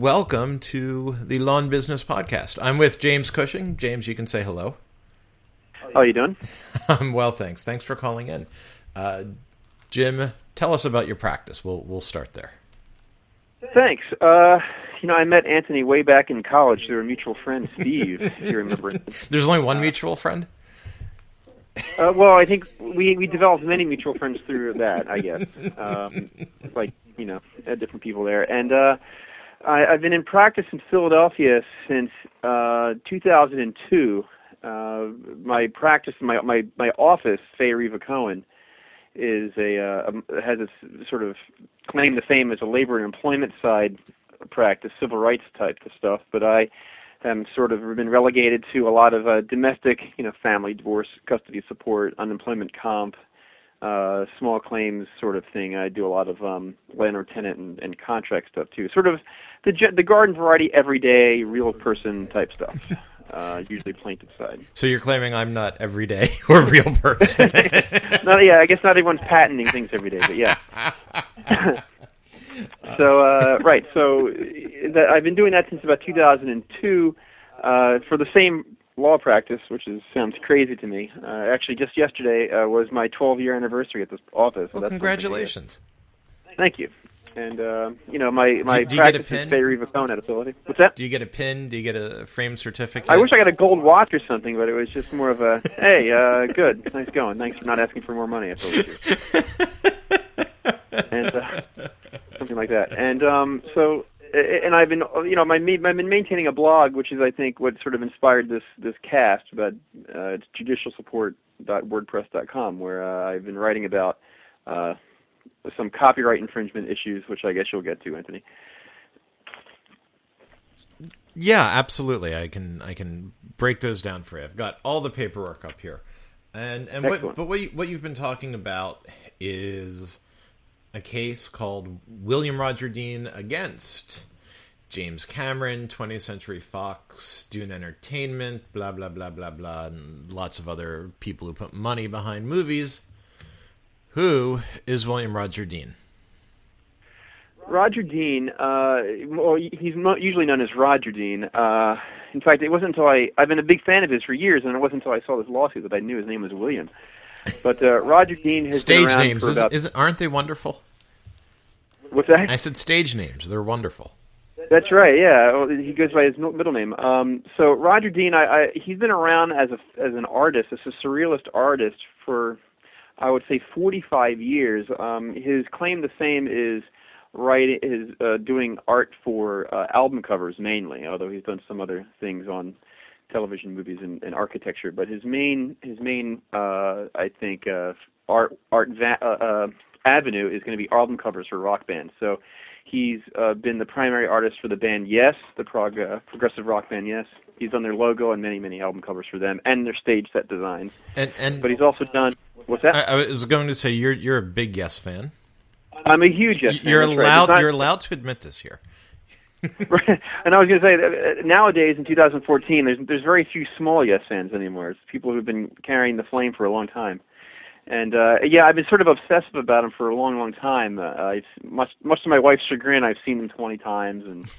welcome to the Lawn Business Podcast. I'm with James Cushing. James, you can say hello. How are you doing? I'm well, thanks. Thanks for calling in. Uh, Jim, tell us about your practice. We'll we'll start there. Thanks. Uh, you know, I met Anthony way back in college through a mutual friend, Steve. if you remember? There's only one mutual friend. Uh, well, I think we we developed many mutual friends through that. I guess, um, like you know, had different people there, and uh, I, I've been in practice in Philadelphia since uh, 2002. Uh, my practice, my my my office, Fay Riva Cohen, is a uh, um, has a sort of claim to fame as a labor and employment side practice, civil rights type of stuff. But I am sort of been relegated to a lot of uh, domestic, you know, family, divorce, custody support, unemployment comp, uh, small claims sort of thing. I do a lot of um, landlord tenant and, and contract stuff too. Sort of the ge- the garden variety, everyday, real person type stuff. Uh, usually plaintiff side. So you're claiming I'm not everyday or real person. Not, yeah, I guess not everyone's patenting things every day, but yeah. so uh, right, so uh, that, I've been doing that since about 2002 uh, for the same law practice, which is sounds crazy to me. Uh, actually, just yesterday uh, was my 12 year anniversary at this office. so well, that's something to- congratulations. Thank you. And uh, you know, my my do you get a practice pin? is Riva Phone at Ability. What's that? Do you get a pin? Do you get a frame certificate? I wish I got a gold watch or something, but it was just more of a hey, uh, good, nice going. Thanks for not asking for more money. I told you. and uh, something like that. And um, so, and I've been, you know, my I've been maintaining a blog, which is I think what sort of inspired this this cast. But uh, it's judicialsupport.wordpress.com, where uh, I've been writing about uh, some copyright infringement issues, which I guess you'll get to, Anthony. Yeah, absolutely. I can I can break those down for you. I've got all the paperwork up here, and and what but what you, what you've been talking about is a case called William Roger Dean against James Cameron, 20th Century Fox, Dune Entertainment, blah blah blah blah blah, and lots of other people who put money behind movies. Who is William Roger Dean? Roger Dean, uh, well, he's usually known as Roger Dean. Uh, in fact, it wasn't until I I've been a big fan of his for years, and it wasn't until I saw this lawsuit that I knew his name was William. But uh, Roger Dean has Stage been around names, for is, about is aren't they wonderful? what's that? I said stage names. They're wonderful. That's right. Yeah, he goes by his middle name. Um, so Roger Dean, I, I he's been around as a as an artist, as a surrealist artist for I would say 45 years. Um, his claim to fame is writing is uh, doing art for uh, album covers mainly, although he's done some other things on television movies and, and architecture. But his main his main uh, I think uh, art art va- uh, uh, avenue is going to be album covers for rock bands. So he's uh, been the primary artist for the band Yes, the prog uh, progressive rock band Yes. He's done their logo and many many album covers for them and their stage set designs. And and But he's also done what's that? I, I was going to say you're you're a big Yes fan. I'm a huge Yes. you're right. allowed It's not- you're allowed to admit this here. Right. and I was going to say that uh, nowadays in 2014, there's there's very few small Yes fans anymore. It's people who've been carrying the flame for a long time. And uh, yeah, I've been sort of obsessive about them for a long, long time. Uh, I've much much to my wife's chagrin, I've seen them 20 times and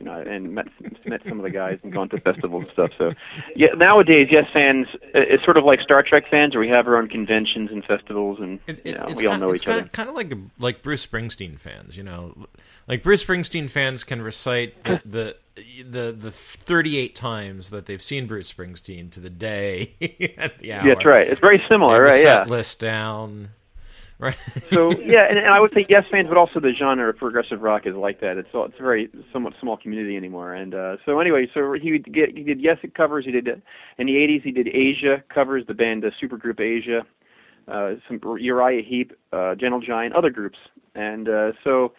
you know, and met met some of the guys and gone to festivals and stuff. So yeah, nowadays, Yes fans, it's sort of like Star Trek fans, where we have our own conventions and festivals, and It, you it, know, we all kind, know each kind other. Of, kind of like like Bruce Springsteen fans, you know, like Bruce Springsteen fans can recite the the the, the 38 times that they've seen Bruce Springsteen to the day at the hour. Yeah, that's right. It's very similar, right? set Yeah. list down. Right. so yeah, and, and I would say yes fans, but also the genre of progressive rock is like that. It's it's a very somewhat small community anymore. And uh, so anyway, so he would get he did yes it covers. He did in the '80s. He did Asia covers, the band uh, Supergroup Asia, uh, some Uriah Heep, uh, Gentle Giant, other groups. And uh, so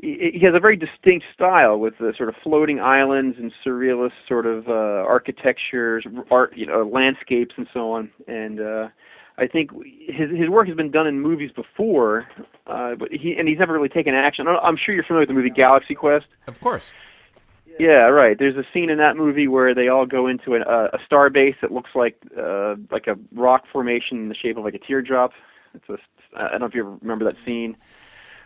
he, has a very distinct style with the sort of floating islands and surrealist sort of uh, architecture, art, you know, landscapes and so on. And uh, I think his his work has been done in movies before, uh, but he and he's never really taken action. I'm sure you're familiar with the movie Galaxy Quest. Of course. Yeah, right. There's a scene in that movie where they all go into an, uh, a star base that looks like uh, like a rock formation in the shape of like a teardrop. It's a, I don't know if you ever remember that scene.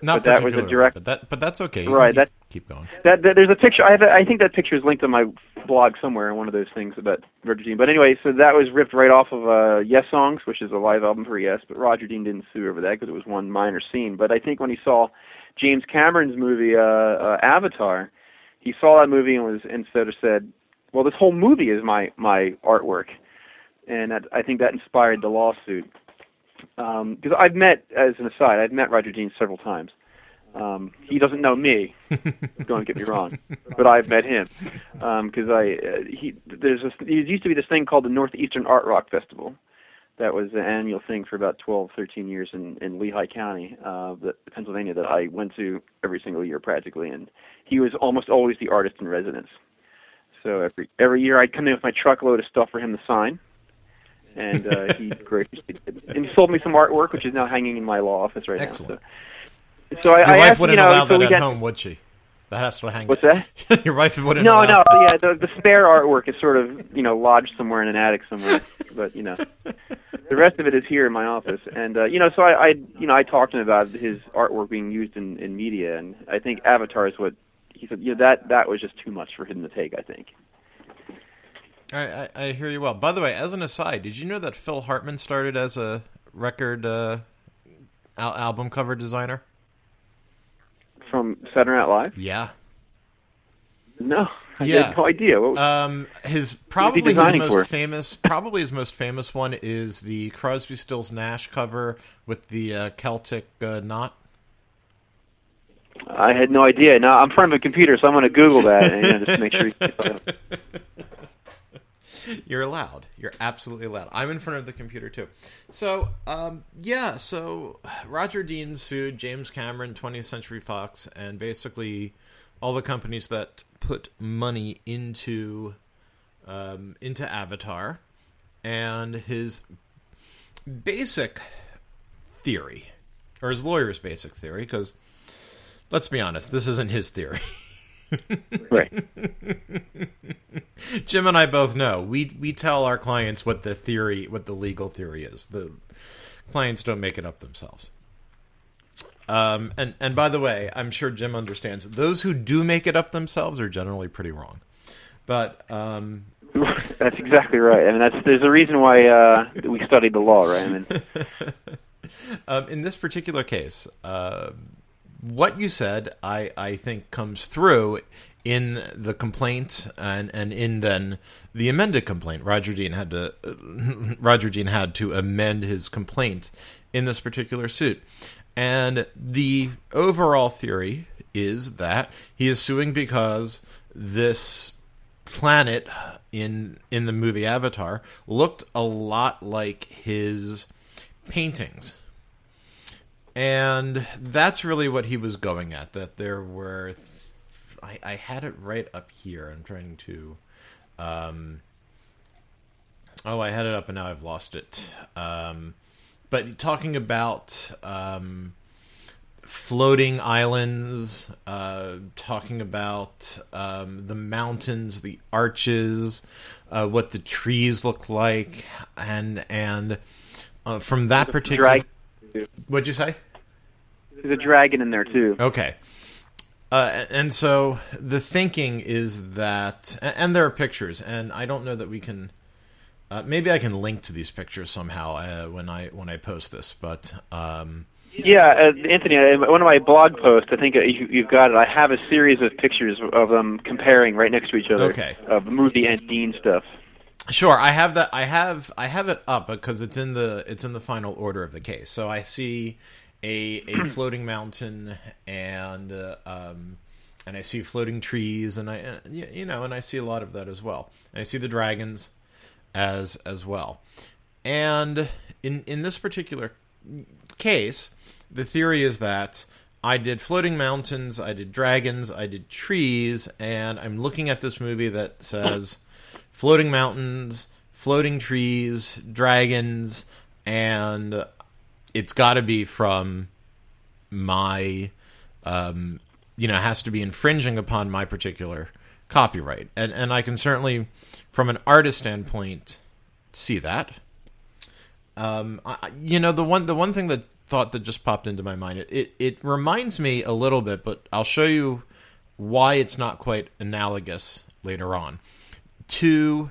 Not but that was a direct. but that but that's okay. You Right, can that- keep, keep going. That, that there's a picture. I have. A, I think that picture is linked on my blog somewhere in one of those things about Roger Dean. But anyway, so that was ripped right off of uh, Yessongs, which is a live album for Yes. But Roger Dean didn't sue over that because it was one minor scene. But I think when he saw James Cameron's movie uh, uh, Avatar, he saw that movie and was and sort of said, "Well, this whole movie is my my artwork," and that, I think that inspired the lawsuit. Because I've met, as an aside, I've met Roger Dean several times. Um, he doesn't know me. Don't get me wrong, but I've met him because I uh, he there's this, there used to be this thing called the Northeastern Art Rock Festival. That was an annual thing for about 12, 13 years in in Lehigh County, uh, that, Pennsylvania, that I went to every single year practically, and he was almost always the artist in residence. So every every year I'd come in with my truckload of stuff for him to sign, and uh, he graciously did. and he sold me some artwork, which is now hanging in my law office right Excellent. now. So, so I, Your I wife asked, wouldn't you know, allow so that at got, home, would she? That has to hang. What's that? Your wife wouldn't. No, no, yeah, the the spare artwork is sort of you know lodged somewhere in an attic somewhere, but you know, the rest of it is here in my office, and uh, you know, so I, I you know I talked to him about his artwork being used in in media, and I think Avatar is what he said. You know, that that was just too much for him to take. I think. I, I, I hear you well. By the way, as an aside, did you know that Phil Hartman started as a record uh, al- album cover designer? From Saturday Night Live? Yeah. No, I Yeah. had no idea. What, Um, his probably his most for? famous, probably his most famous one is the Crosby, Stills, Nash cover with the uh, Celtic uh, knot. I had no idea. Now I'm in front of a computer, so I'm going to Google that and you know, just make sure. You're allowed. You're absolutely allowed. I'm in front of the computer too. So, um, yeah. So Roger Dean sued James Cameron, 20th Century Fox, and basically all the companies that put money into um, into Avatar, and his basic theory, or his lawyer's basic theory, because let's be honest, this isn't his theory. right. Jim and I both know we we tell our clients what the theory, what the legal theory is. The clients don't make it up themselves. Um, and and by the way, I'm sure Jim understands those who do make it up themselves are generally pretty wrong. But um, That's exactly right. I mean, that's there's a reason why uh, we studied the law, right? I mean, um, in this particular case, uh, what you said, I, I think, comes through in the complaint and, and in then the amended complaint. Roger Dean had to Roger Dean had to amend his complaint in this particular suit, and the overall theory is that he is suing because this planet in in the movie Avatar looked a lot like his paintings. And that's really what he was going at. That there were, th- I, I had it right up here. I'm trying to, um, oh, I had it up and now I've lost it. Um, but talking about um, floating islands, uh, talking about um, the mountains, the arches, uh, what the trees look like, and and uh, from that particular, what'd you say? There's a dragon in there too. Okay. Uh, and so the thinking is that, and there are pictures, and I don't know that we can. Uh, maybe I can link to these pictures somehow uh, when I when I post this, but um, Yeah, uh, Anthony, uh, one of my blog posts, I think uh, you, you've got it. I have a series of pictures of them comparing right next to each other. Okay. Of the movie and Dean stuff. Sure, I have that. I have I have it up because it's in the it's in the final order of the case. So I see a a floating mountain and uh, um and I see floating trees and I uh, you know and I see a lot of that as well. And I see the dragons as as well. And in in this particular case, the theory is that I did floating mountains, I did dragons, I did trees, and I'm looking at this movie that says floating mountains, floating trees, dragons, and it's got to be from my, um, you know, has to be infringing upon my particular copyright, and and I can certainly, from an artist standpoint, see that. Um, I, you know, the one the one thing that thought that just popped into my mind it, it it reminds me a little bit, but I'll show you why it's not quite analogous later on to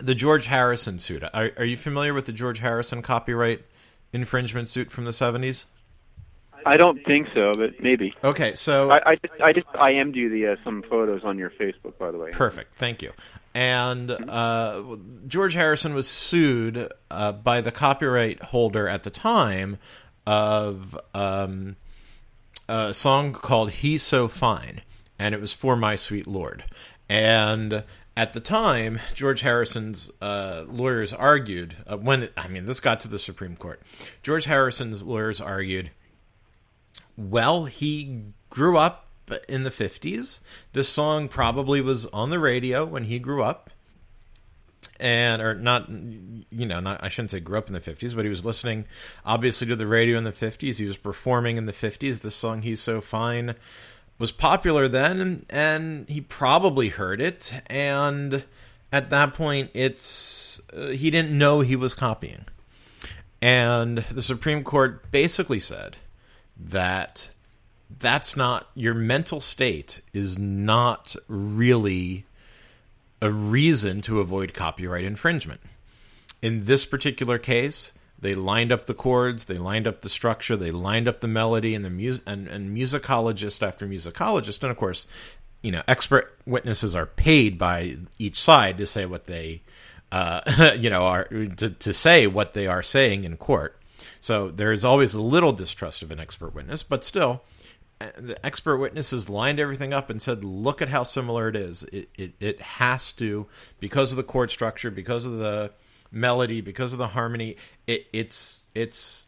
the George Harrison suit. Are, are you familiar with the George Harrison copyright infringement suit from the seventies? I don't think so, but maybe. Okay, so I, I just I just I am do the uh, some photos on your Facebook, by the way. Perfect, thank you. And uh, George Harrison was sued uh, by the copyright holder at the time of um, a song called "He's So Fine," and it was for My Sweet Lord. And at the time, George Harrison's uh, lawyers argued uh, when I mean this got to the Supreme Court. George Harrison's lawyers argued well, he grew up in the 50s. This song probably was on the radio when he grew up. And, or not, you know, not, I shouldn't say grew up in the 50s, but he was listening obviously to the radio in the 50s. He was performing in the 50s. This song, He's So Fine, was popular then, and, he probably heard it. And at that point, it's, uh, he didn't know he was copying. And the Supreme Court basically said, that that's not your mental state is not really a reason to avoid copyright infringement. In this particular case, they lined up the chords, they lined up the structure, they lined up the melody, and the music and, and musicologist after musicologist, and of course, you know, expert witnesses are paid by each side to say what they, uh, you know, are to, to say what they are saying in court. So there is always a little distrust of an expert witness, but still, uh, the expert witnesses lined everything up and said, "Look at how similar it is. It, it it has to because of the chord structure, because of the melody, because of the harmony. It, it's it's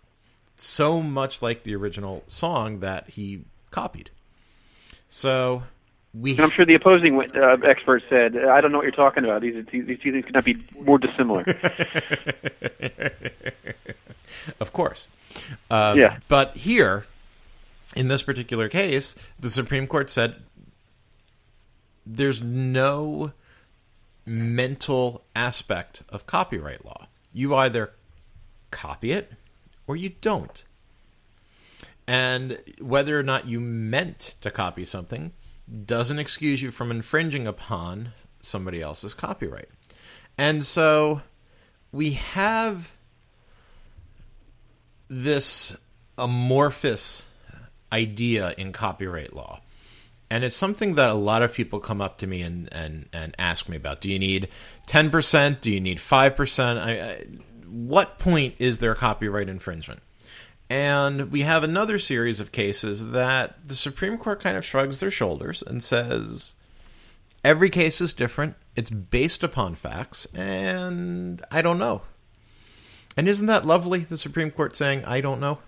so much like the original song that he copied. So we. And I'm sure the opposing uh, expert said, "I don't know what you're talking about. These these, these two things could not be more dissimilar." of course. Um, yeah. But here, in this particular case, the Supreme Court said there's no mental aspect of copyright law. You either copy it or you don't. And whether or not you meant to copy something doesn't excuse you from infringing upon somebody else's copyright. And so we have this amorphous idea in copyright law. And it's something that a lot of people come up to me and, and, and ask me about. Do you need 10%? Do you need 5%? I, I, what point is there copyright infringement? And we have another series of cases that the Supreme Court kind of shrugs their shoulders and says every case is different. It's based upon facts, and I don't know. And isn't that lovely? The Supreme Court saying, "I don't know."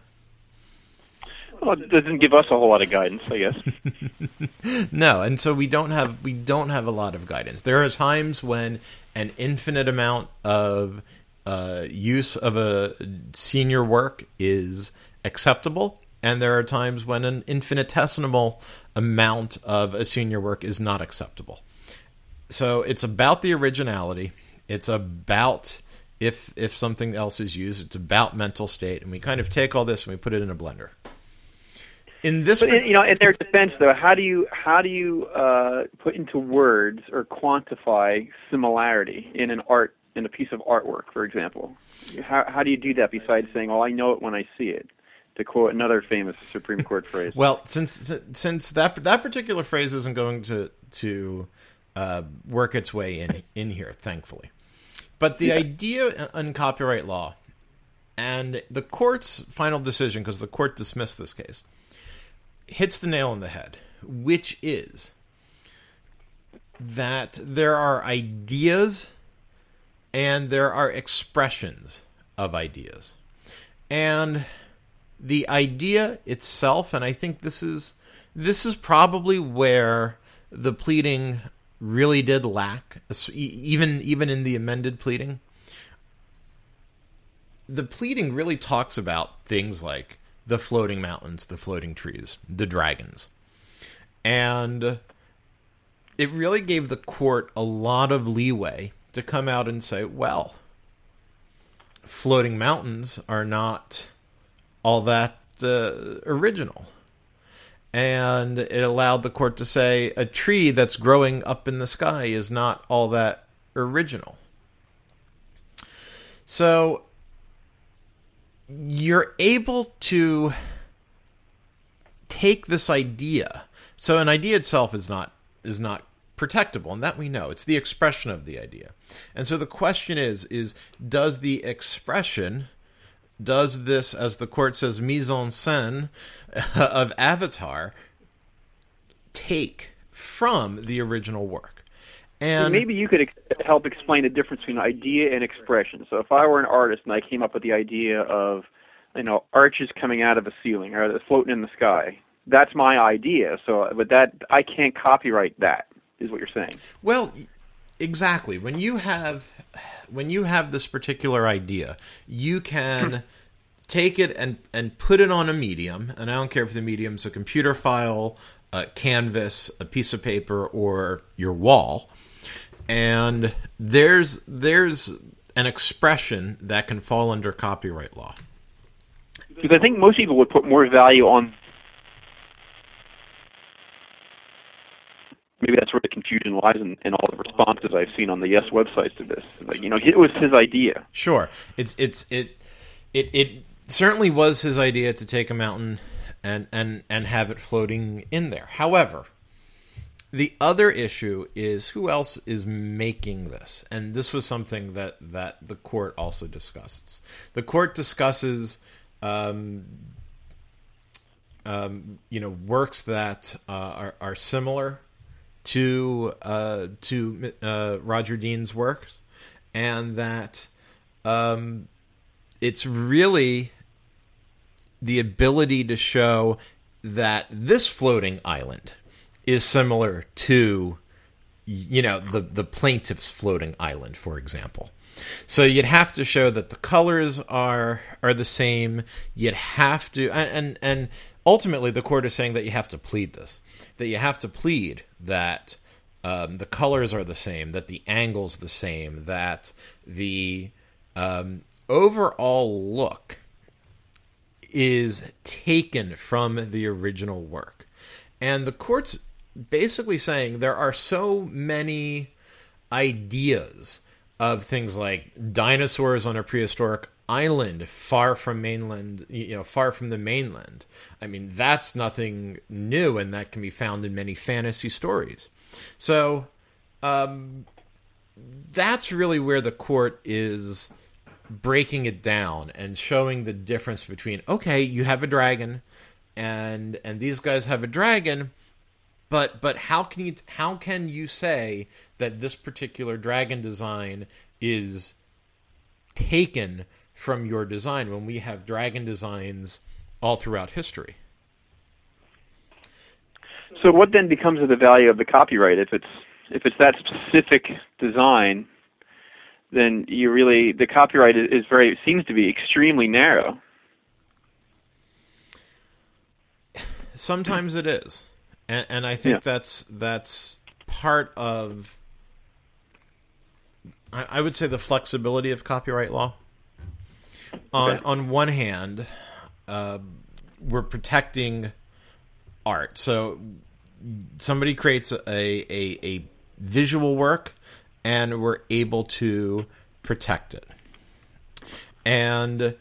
Well, it doesn't give us a whole lot of guidance, I guess. no, and so we don't have we don't have a lot of guidance. There are times when an infinite amount of uh, use of a senior work is acceptable, and there are times when an infinitesimal amount of a senior work is not acceptable. So it's about the originality. It's about if if something else is used. It's about mental state, and we kind of take all this and we put it in a blender. In this, but, you know, in their defense, though, how do you how do you uh, put into words or quantify similarity in an art in a piece of artwork, for example? How how do you do that besides saying, "Oh, I know it when I see it"? To quote another famous Supreme Court phrase. well, since since that that particular phrase isn't going to to uh, work its way in in here, thankfully. But the yeah. idea in copyright law and the court's final decision, because the court dismissed this case, hits the nail on the head, which is that there are ideas and there are expressions of ideas. And the idea itself, and I think this is this is probably where the pleading really did lack, even even in the amended pleading. The pleading really talks about things like the floating mountains, the floating trees, the dragons, and it really gave the court a lot of leeway to come out and say, "Well, floating mountains are not all that uh, original. And it allowed the court to say a tree that's growing up in the sky is not all that original. So you're able to take this idea. So an idea itself is not is not protectable and that we know. It's the expression of the idea. And so the question is is does the expression does this as the court says mise en scène of avatar take from the original work and maybe you could ex- help explain the difference between idea and expression so if i were an artist and i came up with the idea of you know arches coming out of a ceiling or floating in the sky that's my idea so but that i can't copyright that is what you're saying. Well, exactly. When you have when you have this particular idea, you can take it and and put it on a medium, and I don't care if the medium's a computer file, a canvas, a piece of paper, or your wall. And there's there's an expression that can fall under copyright law. Because I think most people would put more value on maybe that's where the confusion lies in, in, all the responses I've seen on the Yes websites to this. Like, you know, it was his idea. Sure, it's it's it it it certainly was his idea to take a mountain and and and have it floating in there. However, the other issue is who else is making this, and this was something that that the court also discusses. The court discusses. Um, um, you know, works that uh, are, are similar to uh, to uh, Roger Dean's works, and that um, it's really the ability to show that this floating island is similar to you know the the plaintiff's floating island for example so you'd have to show that the colors are are the same you'd have to and and, and ultimately the court is saying that you have to plead this that you have to plead that um, the colors are the same, that the angles the same, that the um, overall look is taken from the original work. And the court's basically saying there are so many ideas of things like dinosaurs on a prehistoric island far from mainland you know far from the mainland. I mean that's nothing new and that can be found in many fantasy stories. So um that's really where the court is breaking it down and showing the difference between okay you have a dragon and and these guys have a dragon but but how can you how can you say that this particular dragon design is taken from your design when we have dragon designs all throughout history. So what then becomes of the value of the copyright if it's if it's that specific design then you really the copyright is very seems to be extremely narrow. Sometimes it is. And, and I think yeah. that's that's part of I, I would say the flexibility of copyright law on okay. on one hand, uh, we're protecting art. So somebody creates a, a, a visual work, and we're able to protect it. And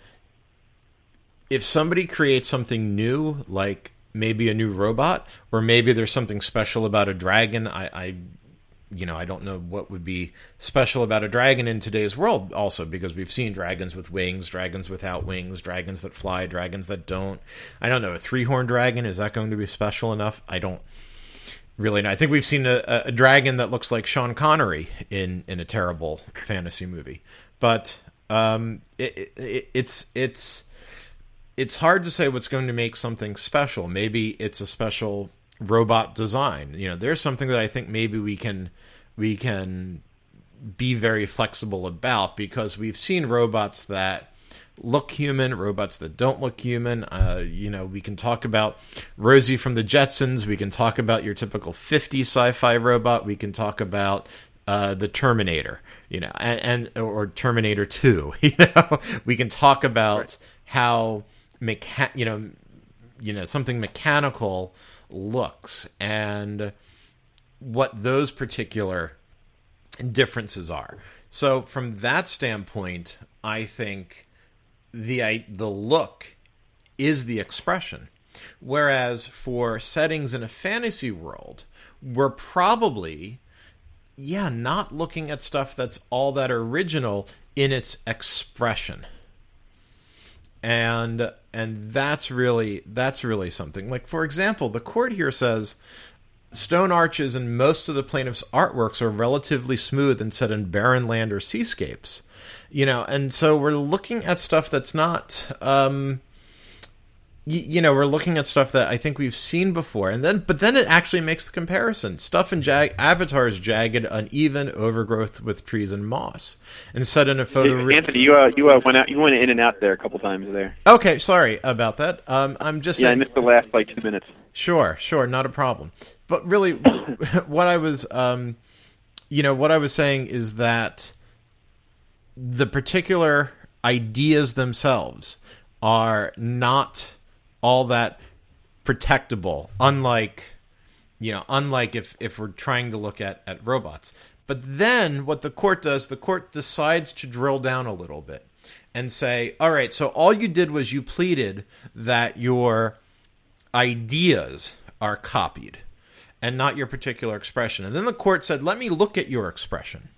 if somebody creates something new, like maybe a new robot, or maybe there's something special about a dragon, I, I you know, I don't know what would be special about a dragon in today's world, also, because we've seen dragons with wings, dragons without wings, dragons that fly, dragons that don't. I don't know. A three horned dragon, is that going to be special enough? I don't really know. I think we've seen a, a dragon that looks like Sean Connery in, in a terrible fantasy movie. But um, it, it, it's, it's, it's hard to say what's going to make something special. Maybe it's a special robot design. You know, there's something that I think maybe we can we can be very flexible about because we've seen robots that look human, robots that don't look human. Uh, you know, we can talk about Rosie from the Jetsons. We can talk about your typical 50 sci-fi robot. We can talk about uh, the Terminator, you know, and, and or Terminator Two. You know, we can talk about right. how mecha- you know, you know, something mechanical looks and what those particular differences are. So from that standpoint, I think the the look is the expression. Whereas for settings in a fantasy world, we're probably yeah, not looking at stuff that's all that original in its expression. And and that's really that's really something. Like for example, the court here says stone arches and most of the plaintiff's artworks are relatively smooth and set in barren land or seascapes. You know, and so we're looking at stuff that's not um you know we're looking at stuff that I think we've seen before, and then but then it actually makes the comparison. Stuff in Jag- Avatar is jagged, uneven, overgrowth with trees and moss, and set in a photo. Hey, Anthony, you uh, you uh, went out, you went in and out there a couple times there. Okay, sorry about that. Um, I'm just yeah, saying, I missed the last like two minutes. Sure, sure, not a problem. But really, what I was, um, you know, what I was saying is that the particular ideas themselves are not all that protectable unlike you know unlike if if we're trying to look at at robots. But then what the court does the court decides to drill down a little bit and say all right so all you did was you pleaded that your ideas are copied and not your particular expression. And then the court said let me look at your expression.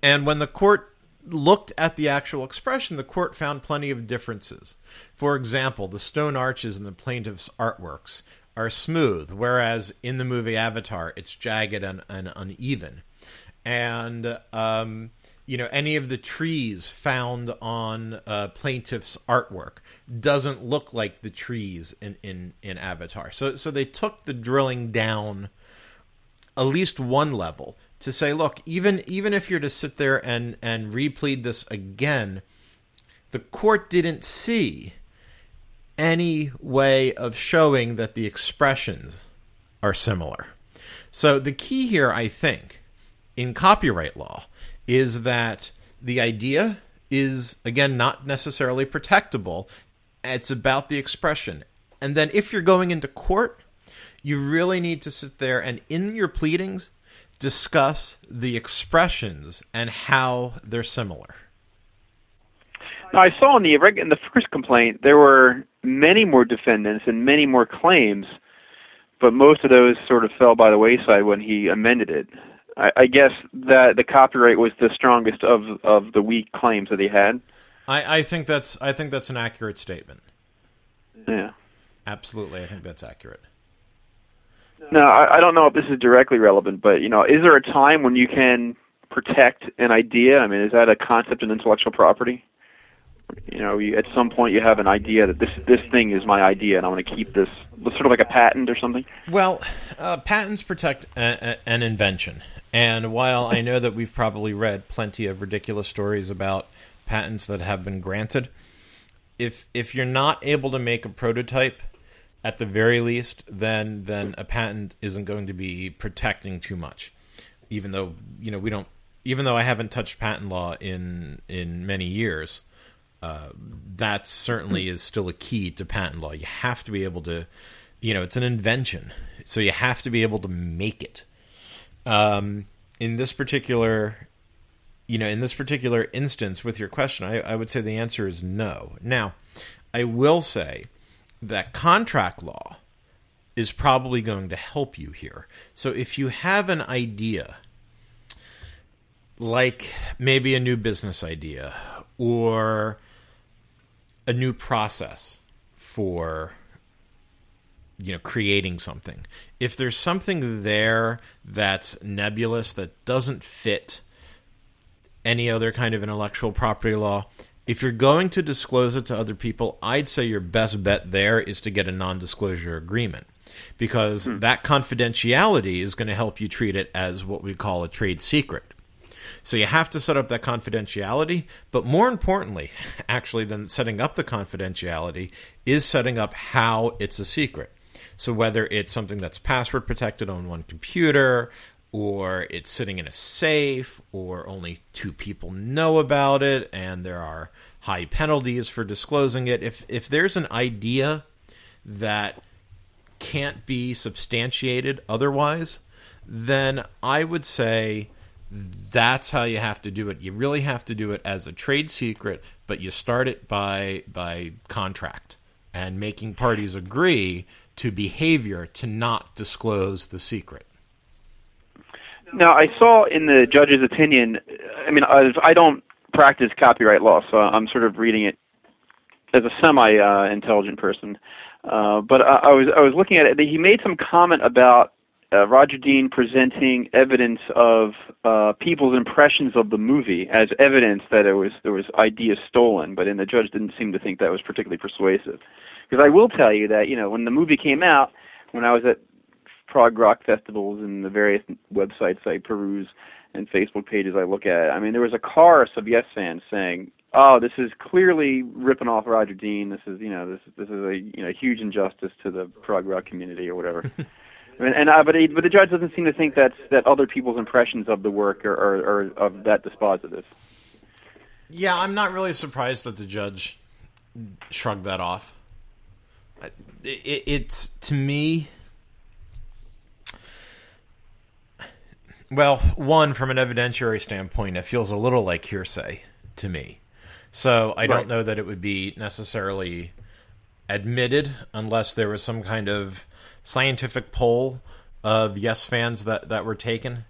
And when the court looked at the actual expression, the court found plenty of differences. For example, the stone arches in the plaintiff's artworks are smooth, whereas in the movie Avatar, it's jagged and, and uneven. And, um, you know, any of the trees found on uh, plaintiff's artwork doesn't look like the trees in, in, in Avatar. So, so they took the drilling down at least one level to say, look, even even if you're to sit there and and replead this again, the court didn't see any way of showing that the expressions are similar. So the key here, I think, in copyright law is that the idea is again not necessarily protectable. It's about the expression. And then if you're going into court, you really need to sit there and in your pleadings discuss the expressions and how they're similar. Now, I saw in the in the first complaint there were many more defendants and many more claims, but most of those sort of fell by the wayside when he amended it. I, I guess that the copyright was the strongest of of the weak claims that he had. I, I think that's I think that's an accurate statement. Yeah, absolutely. I think that's accurate. Now, I, I don't know if this is directly relevant, but you know, is there a time when you can protect an idea? I mean, is that a concept in intellectual property? You know, you, at some point you have an idea that this this thing is my idea, and I want to keep this, sort of like a patent or something. Well, uh, patents protect a, a, an invention, and while I know that we've probably read plenty of ridiculous stories about patents that have been granted, if if you're not able to make a prototype at the very least, then then a patent isn't going to be protecting too much. Even though you know we don't, even though I haven't touched patent law in in many years, uh, that certainly is still a key to patent law. You have to be able to, you know, it's an invention, so you have to be able to make it. Um, in this particular, you know, in this particular instance with your question, I, I would say the answer is no. Now, I will say that contract law is probably going to help you here. So if you have an idea, like maybe a new business idea or a new process for you know creating something if there's something there that's nebulous that doesn't fit any other kind of intellectual property law if you're going to disclose it to other people, I'd say your best bet there is to get a non disclosure agreement because hmm. that confidentiality is going to help you treat it as what we call a trade secret. So you have to set up that confidentiality, but more importantly, actually, than setting up the confidentiality, is setting up how it's a secret. So whether it's something that's password protected on one computer, or it's sitting in a safe, or only two people know about it, and there are high penalties for disclosing it. If if there's an idea that can't be substantiated otherwise, then I would say that's how you have to do it. You really have to do it as a trade secret, but you start it by by contract and making parties agree to behavior to not disclose the secret. Now, I saw in the judge's opinion. I mean, I, I don't practice copyright law, so I'm sort of reading it as a semi-intelligent uh, person. Uh, but I, I was I was looking at it. He made some comment about uh, Roger Dean presenting evidence of uh, people's impressions of the movie as evidence that it was there was ideas stolen, but then the judge didn't seem to think that was particularly persuasive. Because I will tell you that you know when the movie came out, when I was at prog rock festivals and the various websites I peruse and Facebook pages I look at, I mean there was a chorus of Yes fans saying, "Oh, this is clearly ripping off Roger Dean. This is you know this this is a you know huge injustice to the prog rock community or whatever." And, and uh, but he, but the judge doesn't seem to think that that other people's impressions of the work are, are, are of that dispositive. Yeah, I'm not really surprised that the judge shrugged that off. It, it's to me. Well, one from an evidentiary standpoint, it feels a little like hearsay to me. So I don't know that it would be necessarily admitted unless there was some kind of scientific poll of yes fans that that were taken.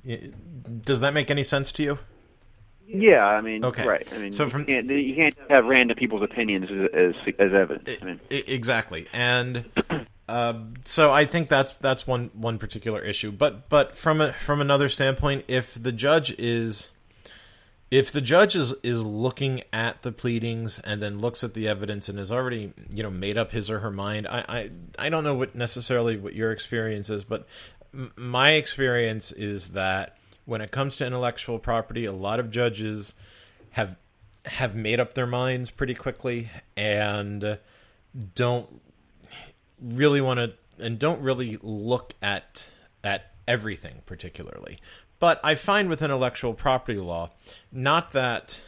Does that make any sense to you? Yeah, I mean, okay. right. I mean, so from, you, can't, you can't have random people's opinions as as, as evidence. I mean. Exactly, and uh, so I think that's that's one one particular issue. But but from a, from another standpoint, if the judge is if the judge is, is looking at the pleadings and then looks at the evidence and has already you know made up his or her mind, I I, I don't know what necessarily what your experience is, but m- my experience is that when it comes to intellectual property, a lot of judges have have made up their minds pretty quickly and don't really want to and don't really look at at everything particularly. But I find with intellectual property law, not that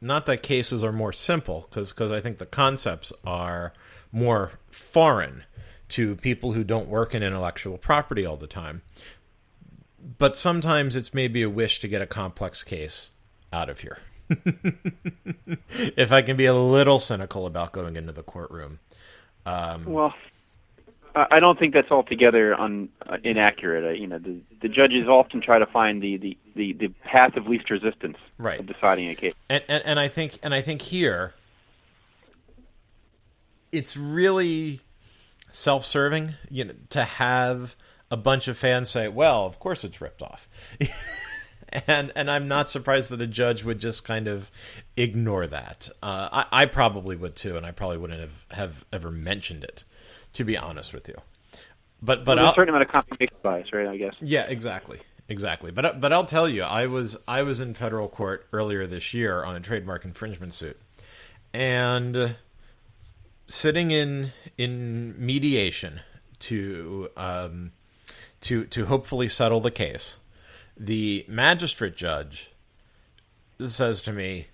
not that cases are more simple, because because I think the concepts are more foreign to people who don't work in intellectual property all the time. But sometimes it's maybe a wish to get a complex case out of here. if I can be a little cynical about going into the courtroom. Um, well, I don't think that's altogether un, uh, inaccurate. Uh, you know, the, the judges often try to find the, the, the, the path of least resistance right. of deciding a case. And, and and I think and I think here it's really self-serving, you know, to have a bunch of fans say, "Well, of course it's ripped off." and and I'm not surprised that a judge would just kind of ignore that. Uh, I, I probably would too, and I probably wouldn't have, have ever mentioned it to be honest with you. But but well, a certain amount of confirmation bias, right? I guess. Yeah, exactly, exactly. But but I'll tell you, I was I was in federal court earlier this year on a trademark infringement suit, and sitting in in mediation to um, to to hopefully settle the case, the magistrate judge says to me,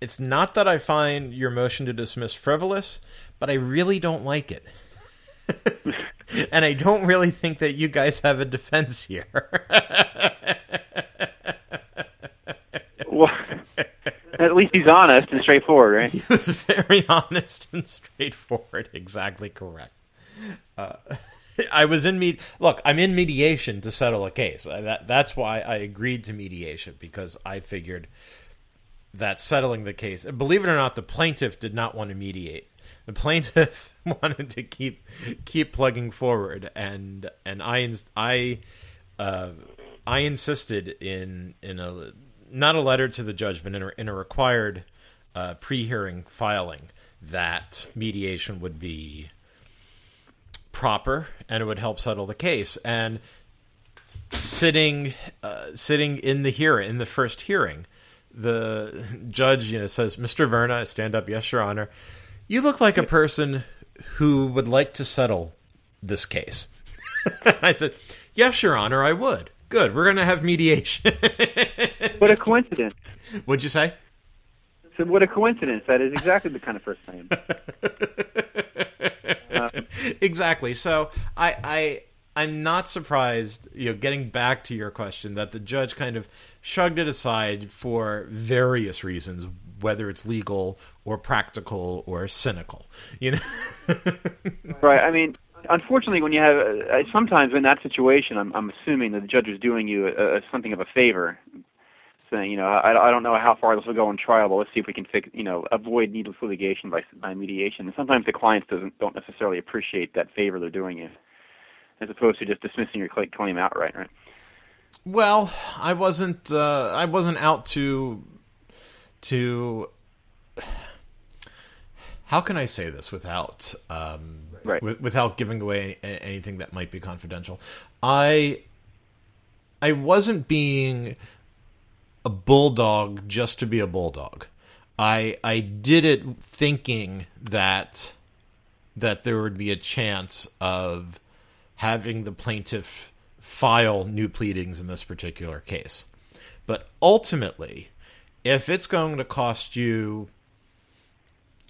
"It's not that I find your motion to dismiss frivolous." But I really don't like it. and I don't really think that you guys have a defense here. well, at least he's honest and straightforward, right? He was very honest and straightforward. Exactly correct. Uh, I was in med. Look, I'm in mediation to settle a case. That that's why I agreed to mediation because I figured that settling the case. Believe it or not, the plaintiff did not want to mediate the plaintiff wanted to keep keep plugging forward, and and I I uh, I insisted in in a not a letter to the judge, but in a, in a required uh, pre-hearing filing that mediation would be proper and it would help settle the case. And sitting uh, sitting in the hearing in the first hearing, the judge you know says, "Mr. Verna, stand up, yes, Your Honor." You look like a person who would like to settle this case. I said, Yes, Your Honor, I would. Good. We're gonna have mediation. what a coincidence! What'd you say? So what a coincidence! That is exactly the kind of person I am. exactly. So I, I, I'm not surprised. You know, getting back to your question, that the judge kind of shrugged it aside for various reasons, whether it's legal or practical or cynical. You know. right. I mean, unfortunately, when you have uh, sometimes in that situation, I'm, I'm assuming that the judge is doing you a, a, something of a favor, saying, you know, I, I don't know how far this will go in trial, but let's see if we can fix, you know, avoid needless litigation by by mediation. And sometimes the clients doesn't don't necessarily appreciate that favor they're doing you, as opposed to just dismissing your claim outright, right? Well, I wasn't uh, I wasn't out to to how can I say this without um, right. w- without giving away any, anything that might be confidential? I I wasn't being a bulldog just to be a bulldog. I I did it thinking that that there would be a chance of having the plaintiff file new pleadings in this particular case. But ultimately, if it's going to cost you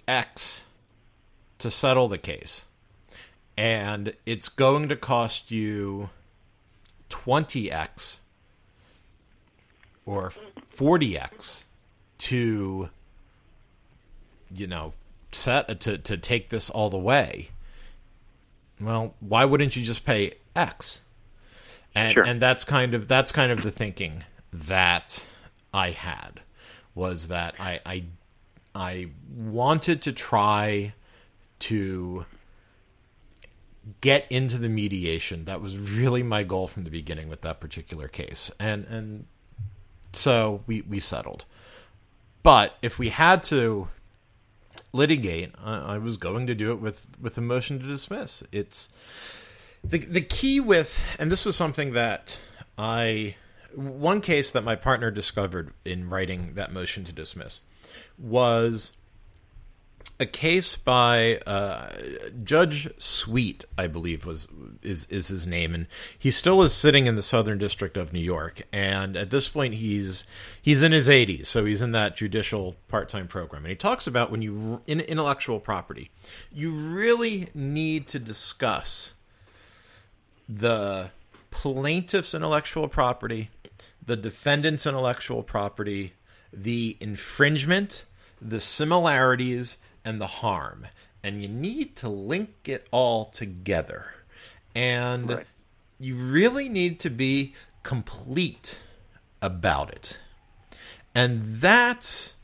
X to settle the case, and it's going to cost you 20x or 40x to you know set to to take this all the way well why wouldn't you just pay x and sure. and that's kind of that's kind of the thinking that i had was that i i i wanted to try to get into the mediation that was really my goal from the beginning with that particular case and and so we we settled. But if we had to litigate, I, I was going to do it with with a motion to dismiss. It's the the key with, and this was something that I one case that my partner discovered in writing that motion to dismiss was a case by uh, Judge Sweet, I believe was is is his name, and he still is sitting in the Southern District of New York. And at this point, he's he's in his 80s, so he's in that judicial part time program. And he talks about when you in intellectual property, you really need to discuss the plaintiff's intellectual property, the defendant's intellectual property, the infringement, the similarities and the harm. And you need to link it all together. And right. you really need to be complete about it. And that's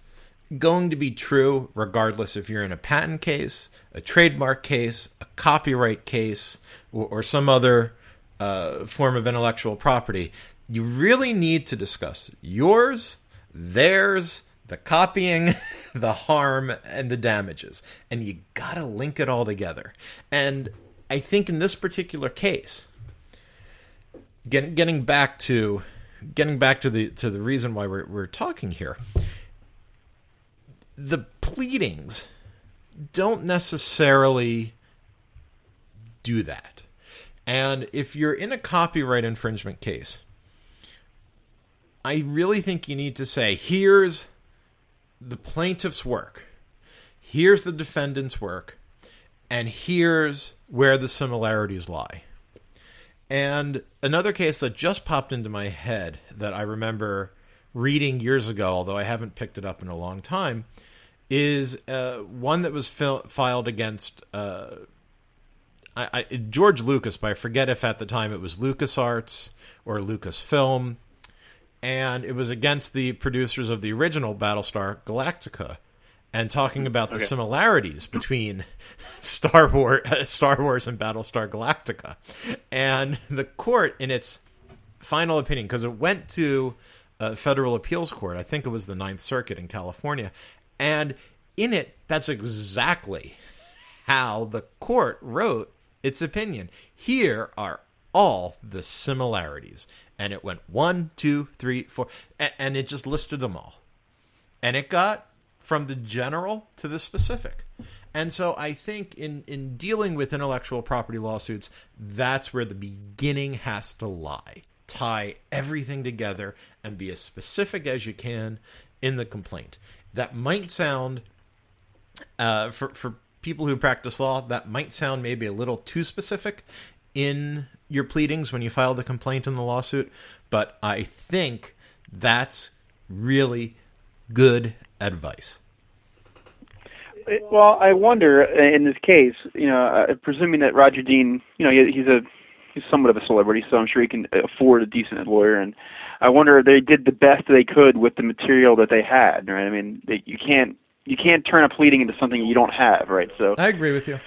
going to be true regardless if you're in a patent case, a trademark case, a copyright case, or, or some other uh, form of intellectual property. You really need to discuss yours, theirs, the copying, the harm, and the damages. And you gotta link it all together. And I think in this particular case, getting back to getting back to the to the reason why we're we're talking here, the pleadings don't necessarily do that. And if you're in a copyright infringement case, I really think you need to say, here's the plaintiff's work, here's the defendant's work, and here's where the similarities lie. And another case that just popped into my head that I remember reading years ago, although I haven't picked it up in a long time, is uh, one that was fil- filed against uh, I, I, George Lucas, but I forget if at the time it was LucasArts or Lucasfilm and it was against the producers of the original Battlestar Galactica, and talking about the Okay. similarities between Star Wars, Star Wars, and Battlestar Galactica, and the court, in its final opinion, because it went to a federal appeals court, I think it was the Ninth Circuit in California, and in it, that's exactly how the court wrote its opinion. Here are all the similarities. And it went one, two, three, four, and, and it just listed them all. And it got from the general to the specific. And so I think in, in dealing with intellectual property lawsuits, that's where the beginning has to lie. tie everything together and be as specific as you can in the complaint. That might sound, uh, for for people who practice law, that might sound maybe a little too specific in your pleadings when you file the complaint in the lawsuit, but I think that's really good advice. Well, I wonder in this case, you know, uh, presuming that Roger Dean, you know, he, he's a he's somewhat of a celebrity, so I'm sure he can afford a decent lawyer. And I wonder if they did the best they could with the material that they had. Right? I mean, they, you can't you can't turn a pleading into something you don't have, right? So I agree with you.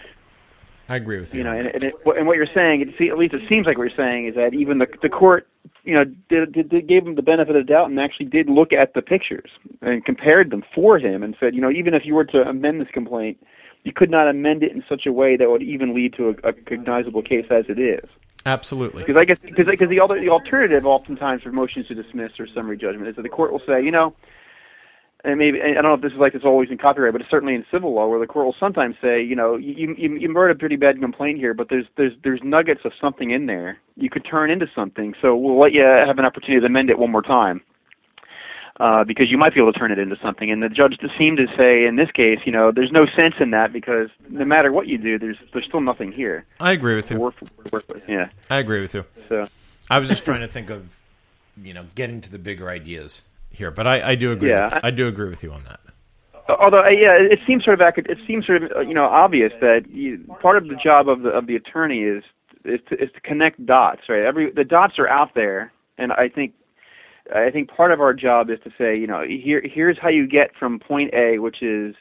I agree with you. You know, and, and, it, and what you're saying, it, at least it seems like what you're saying is that even the the court, you know, did, did, did gave him the benefit of the doubt and actually did look at the pictures and compared them for him and said, you know, even if you were to amend this complaint, you could not amend it in such a way that would even lead to a, a cognizable case as it is. Absolutely. Because I guess because because the, the alternative oftentimes for motions to dismiss or summary judgment is that the court will say, you know, and maybe I don't know if this is like this always in copyright, but it's certainly in civil law where the court will sometimes say, you know, you you you wrote a pretty bad complaint here, but there's there's there's nuggets of something in there you could turn into something, so we'll let you have an opportunity to amend it one more time. Uh, because you might be able to turn it into something, and the judge seemed to say in this case, you know, there's no sense in that because no matter what you do, there's there's still nothing here. I agree with you. Work, work with. Yeah, I agree with you. So I was just trying to think of, you know, getting to the bigger ideas here, but I, I do agree. Yeah, with, I, do agree with you on that. Although, yeah, it seems sort of it seems sort of uh, you know obvious that you, part of the job of the of the attorney is is to, is to connect dots, right? Every the dots are out there, and I think I think part of our job is to say, you know, here here's how you get from point A, which is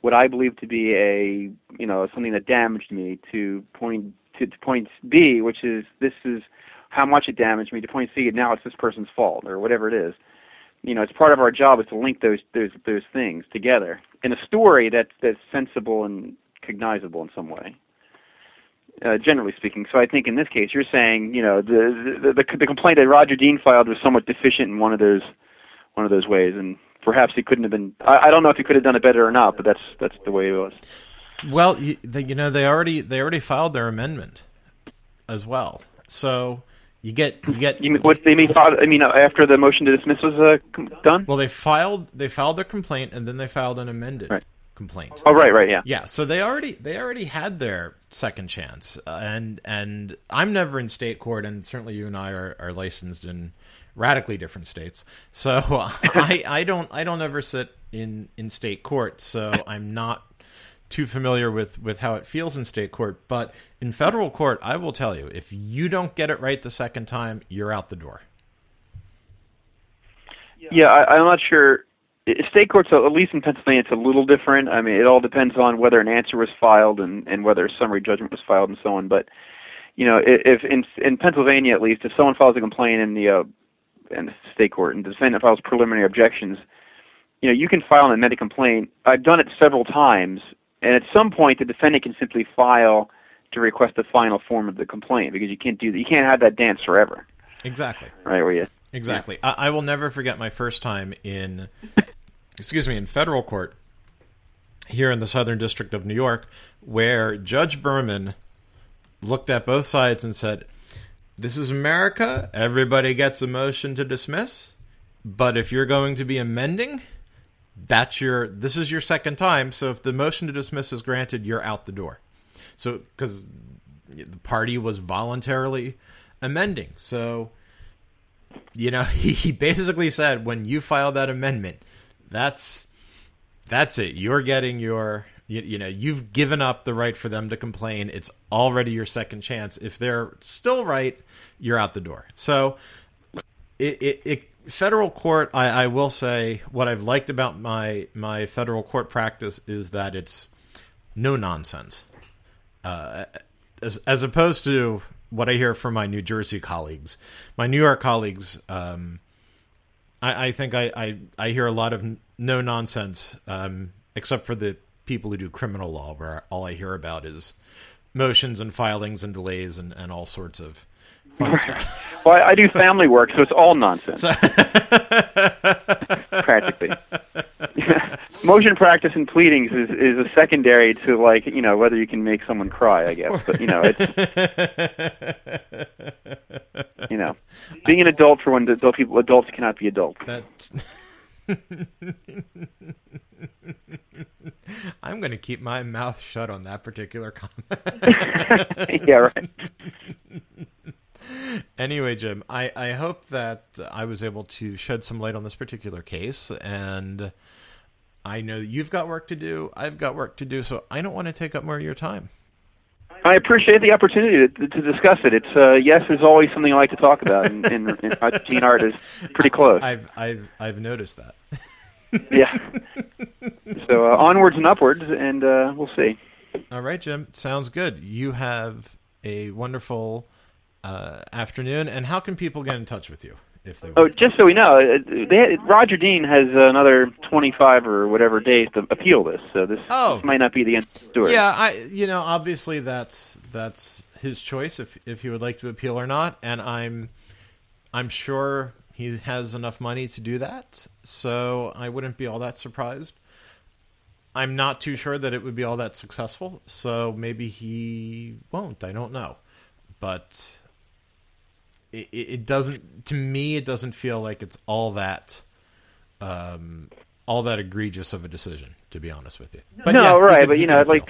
what I believe to be a you know something that damaged me, to point to, to point B, which is this is how much it damaged me, to point C, and now it's this person's fault or whatever it is you know, it's part of our job is to link those those those things together in a story that's that's sensible and cognizable in some way. Uh, generally speaking, so I think in this case you're saying, you know, the, the the the complaint that Roger Dean filed was somewhat deficient in one of those one of those ways, and perhaps he couldn't have been. I, I don't know if he could have done it better or not, but that's that's the way it was. Well, you, you know, they already they already filed their amendment as well, so you get you get. You mean, what they mean? I mean, after the motion to dismiss was uh, done. Well, they filed they filed their complaint and then they filed an amended right. complaint. Oh, right, right, yeah, yeah. So they already they already had their second chance, uh, and and I'm never in state court, and certainly you and I are, are licensed in radically different states. So I I don't I don't ever sit in in state court, so I'm not too familiar with with how it feels in state court, but in federal court, I will tell you, if you don't get it right the second time, you're out the door. Yeah, I, I'm not sure. State courts, at least in Pennsylvania, it's a little different. I mean, it all depends on whether an answer was filed and, and whether a summary judgment was filed and so on. But you know, if in in Pennsylvania at least, if someone files a complaint in the uh, in the state court and the defendant files preliminary objections, you know, you can file an amended complaint. I've done it several times, and at some point, the defendant can simply file to request the final form of the complaint because you can't do that. You can't have that dance forever. Exactly. Right where you. Exactly. Yeah. I, I will never forget my first time in, excuse me, in federal court here in the Southern District of New York, where Judge Berman looked at both sides and said, "This is America. Everybody gets a motion to dismiss, but if you're going to be amending." That's your this is your second time so if the motion to dismiss is granted you're out the door. So because the party was voluntarily amending. So you know he basically said when you file that amendment that's that's it. You're getting your you, you know you've given up the right for them to complain. It's already your second chance. If they're still right you're out the door. So it, it, it federal court, I, I, will say what I've liked about my my federal court practice is that it's no nonsense, uh, as as opposed to what I hear from my New Jersey colleagues. My New York colleagues, um, I, I, think I, I, I hear a lot of no nonsense, um, except for the people who do criminal law, where all I hear about is motions and filings and delays and, and all sorts of fun stuff. well, I do family work, so it's all nonsense. Practically. Motion practice and pleadings is, is a secondary to like you know whether you can make someone cry, I guess. But you know it's you know, being an adult for when adult people adults cannot be adults. That. I'm going to keep my mouth shut on that particular comment. yeah, right. anyway, Jim, I, I hope that I was able to shed some light on this particular case, and I know that you've got work to do. I've got work to do, so I don't want to take up more of your time. I appreciate the opportunity to, to discuss it. It's uh, yes, there's always something I like to talk about, and, and, and Gene Art is pretty close. I've I've I've noticed that. yeah. So uh, onwards and upwards, and uh, we'll see. All right, Jim. Sounds good. You have a wonderful uh, afternoon. And how can people get in touch with you if they? Oh, just so we know, uh, they, Roger Dean has another 25 or whatever days to appeal this. So this, Oh. this might not be the end of the story. Yeah, I you know obviously that's that's his choice if if he would like to appeal or not, and I'm I'm sure he has enough money to do that, so I wouldn't be all that surprised. I'm not too sure that it would be all that successful, so maybe he won't. I don't know, but it, it doesn't to me. It doesn't feel like it's all that um, all that egregious of a decision, to be honest with you. But no, yeah, right, but you know, appeal. like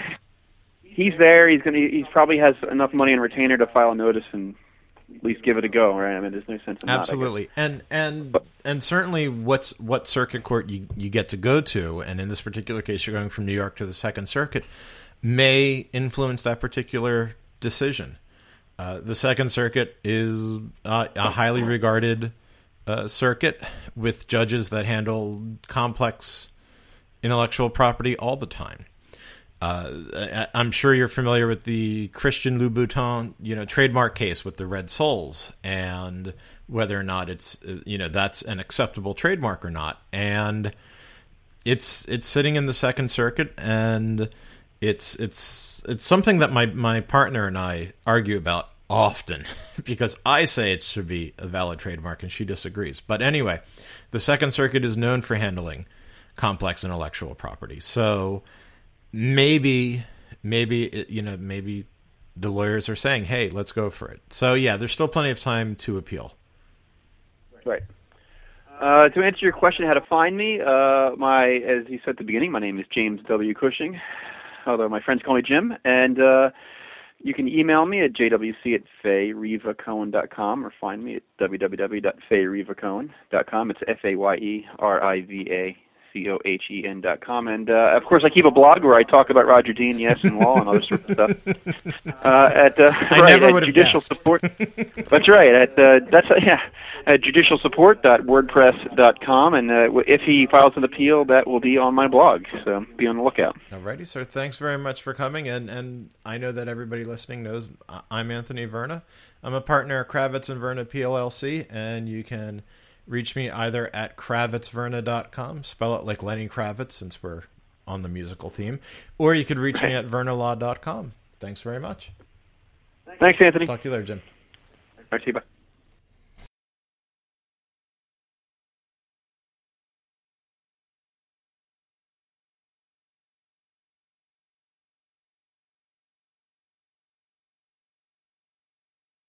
he's there. He's gonna. He's probably has enough money in retainer to file a notice and at least give it a go, right? I mean, there's no sense in not, absolutely and and and certainly what's what circuit court you, you get to go to and in this particular case you're going from new york to the second circuit may influence that particular decision uh, the second circuit is uh, a highly regarded uh, circuit with judges that handle complex intellectual property all the time uh, I- I'm sure you're familiar with the Christian Louboutin, you know, trademark case with the red soles, and whether or not it's, uh, you know, that's an acceptable trademark or not. And it's it's sitting in the Second Circuit, and it's it's it's something that my my partner and I argue about often because I say it should be a valid trademark and she disagrees. But anyway, the Second Circuit is known for handling complex intellectual property, so maybe maybe it, you know maybe the lawyers are saying hey let's go for it so yeah there's still plenty of time to appeal Right. Uh, to answer your question, how to find me, uh, my as you said at the beginning, my name is James W. Cushing, although my friends call me Jim, and uh, you can email me at jwc at fayerivacohen.com or find me at www.fayerivacohen.com. It's F A Y E R I V A C O H E N dot com, and uh, of course I keep a blog where I talk about Roger Dean, yes, and law and other sorts of stuff. Uh, at uh, I right, never at judicial guessed. support. That's right. At uh, that's uh, yeah, at judicialsupport.wordpress.com, and uh, w- if he files an appeal, that will be on my blog. So be on the lookout. alrighty sir thanks very much for coming and and i know that everybody listening knows I- i'm anthony verna i'm a partner at kravitz and verna pllc and you can reach me either at kravitzverna.com spell it like lenny kravitz since we're on the musical theme or you could reach me at vernalaw.com thanks very much Thanks, Anthony. talk to you later jim All right, see you. Bye.